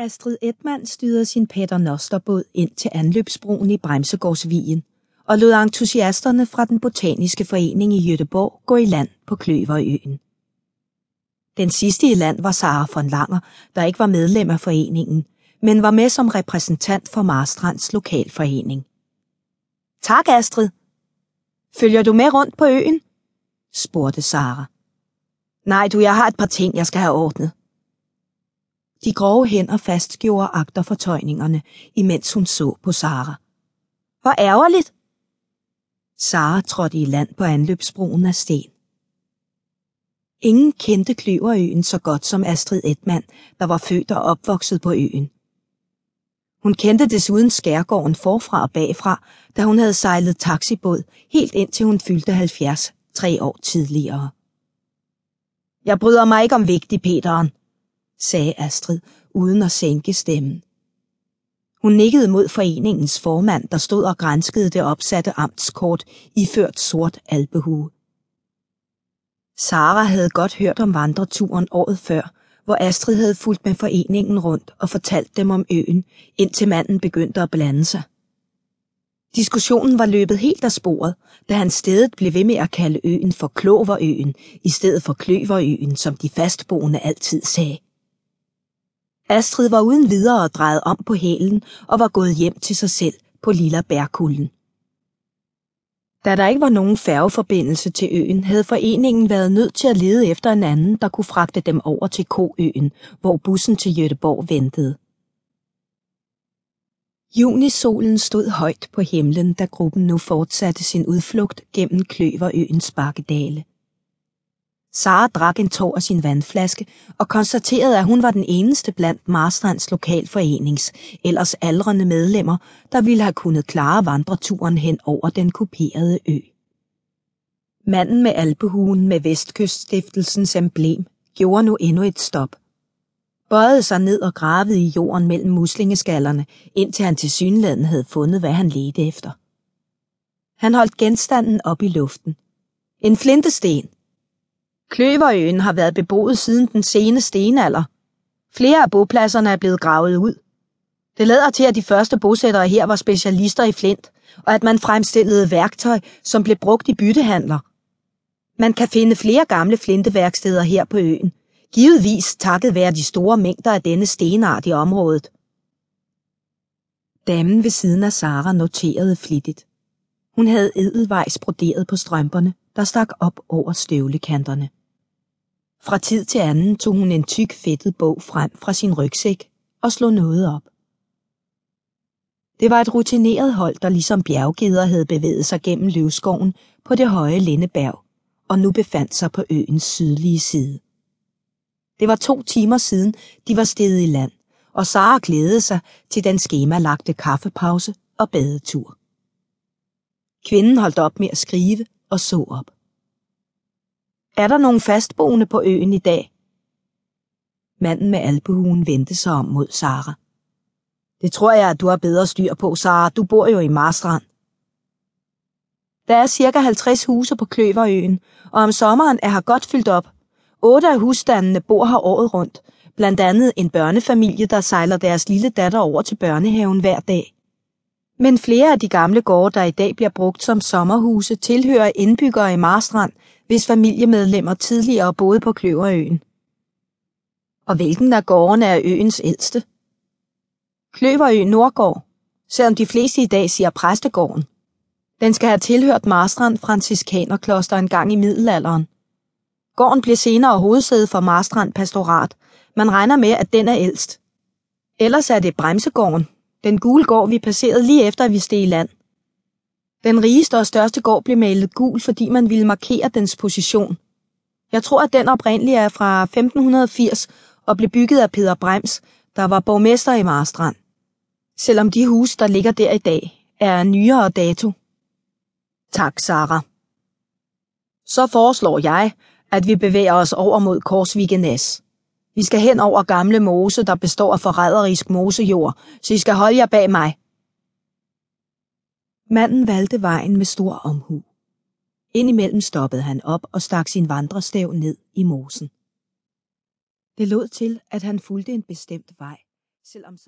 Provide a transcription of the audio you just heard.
Astrid Edman styrede sin Peter Nosterbåd ind til anløbsbroen i Bremsegårdsvigen og lod entusiasterne fra den botaniske forening i Jødeborg gå i land på Kløverøen. Den sidste i land var Sara von Langer, der ikke var medlem af foreningen, men var med som repræsentant for Marstrands lokalforening. Tak, Astrid. Følger du med rundt på øen? spurgte Sara. Nej, du, jeg har et par ting, jeg skal have ordnet. De grove hænder fastgjorde agterfortøjningerne, imens hun så på Sara. Hvor ærgerligt! Sara trådte i land på anløbsbroen af sten. Ingen kendte Kløverøen så godt som Astrid Edman, der var født og opvokset på øen. Hun kendte desuden skærgården forfra og bagfra, da hun havde sejlet taxibåd helt indtil hun fyldte 70 tre år tidligere. Jeg bryder mig ikke om vigtig, Peteren, sagde Astrid, uden at sænke stemmen. Hun nikkede mod foreningens formand, der stod og grænskede det opsatte amtskort iført sort albehue. Sara havde godt hørt om vandreturen året før, hvor Astrid havde fulgt med foreningen rundt og fortalt dem om øen, indtil manden begyndte at blande sig. Diskussionen var løbet helt af sporet, da han stedet blev ved med at kalde øen for Kloverøen, i stedet for Kløverøen, som de fastboende altid sagde. Astrid var uden videre drejet om på hælen og var gået hjem til sig selv på Lilla Bærkulden. Da der ikke var nogen færgeforbindelse til øen, havde foreningen været nødt til at lede efter en anden, der kunne fragte dem over til Koøen, hvor bussen til Jødeborg ventede. Junisolen stod højt på himlen, da gruppen nu fortsatte sin udflugt gennem Kløverøens bakkedale. Sara drak en tår af sin vandflaske og konstaterede, at hun var den eneste blandt Marstrands lokalforenings ellers aldrende medlemmer, der ville have kunnet klare vandreturen hen over den kuperede ø. Manden med alpehuen med Vestkyststiftelsens emblem gjorde nu endnu et stop. Bøjede sig ned og gravede i jorden mellem muslingeskallerne, indtil han til synligheden havde fundet, hvad han ledte efter. Han holdt genstanden op i luften. En flintesten, Kløverøen har været beboet siden den sene stenalder. Flere af bopladserne er blevet gravet ud. Det lader til, at de første bosættere her var specialister i flint, og at man fremstillede værktøj, som blev brugt i byttehandler. Man kan finde flere gamle flinteværksteder her på øen, givetvis takket være de store mængder af denne stenart i området. Damen ved siden af Sara noterede flittigt. Hun havde edelvejs broderet på strømperne, der stak op over støvlekanterne. Fra tid til anden tog hun en tyk fedtet bog frem fra sin rygsæk og slog noget op. Det var et rutineret hold, der ligesom bjerggeder havde bevæget sig gennem løvskoven på det høje Lindeberg, og nu befandt sig på øens sydlige side. Det var to timer siden, de var steget i land, og Sara glædede sig til den skemalagte kaffepause og badetur. Kvinden holdt op med at skrive og så op. Er der nogen fastboende på øen i dag? Manden med albuhuen vendte sig om mod Sara. Det tror jeg, at du har bedre styr på, Sara. Du bor jo i Marstrand. Der er cirka 50 huse på Kløverøen, og om sommeren er her godt fyldt op. Otte af husstandene bor her året rundt, blandt andet en børnefamilie, der sejler deres lille datter over til børnehaven hver dag. Men flere af de gamle gårde, der i dag bliver brugt som sommerhuse, tilhører indbyggere i Marstrand, hvis familiemedlemmer tidligere boede på Kløverøen. Og hvilken af gårdene er øens ældste? Kløverø Nordgård, selvom de fleste i dag siger præstegården. Den skal have tilhørt Marstrand Franciskanerkloster en gang i middelalderen. Gården blev senere hovedsæde for Marstrand Pastorat. Man regner med, at den er ældst. Ellers er det Bremsegården, den gule gård, vi passerede lige efter, at vi steg i land. Den rigeste og største gård blev malet gul, fordi man ville markere dens position. Jeg tror, at den oprindeligt er fra 1580 og blev bygget af Peter Brems, der var borgmester i Marstrand. Selvom de huse, der ligger der i dag, er nyere dato. Tak, Sara. Så foreslår jeg, at vi bevæger os over mod Korsvigenæs. Vi skal hen over gamle mose, der består af forræderisk mosejord, så I skal holde jer bag mig. Manden valgte vejen med stor omhu. Indimellem stoppede han op og stak sin vandrestav ned i mosen. Det lod til, at han fulgte en bestemt vej, selvom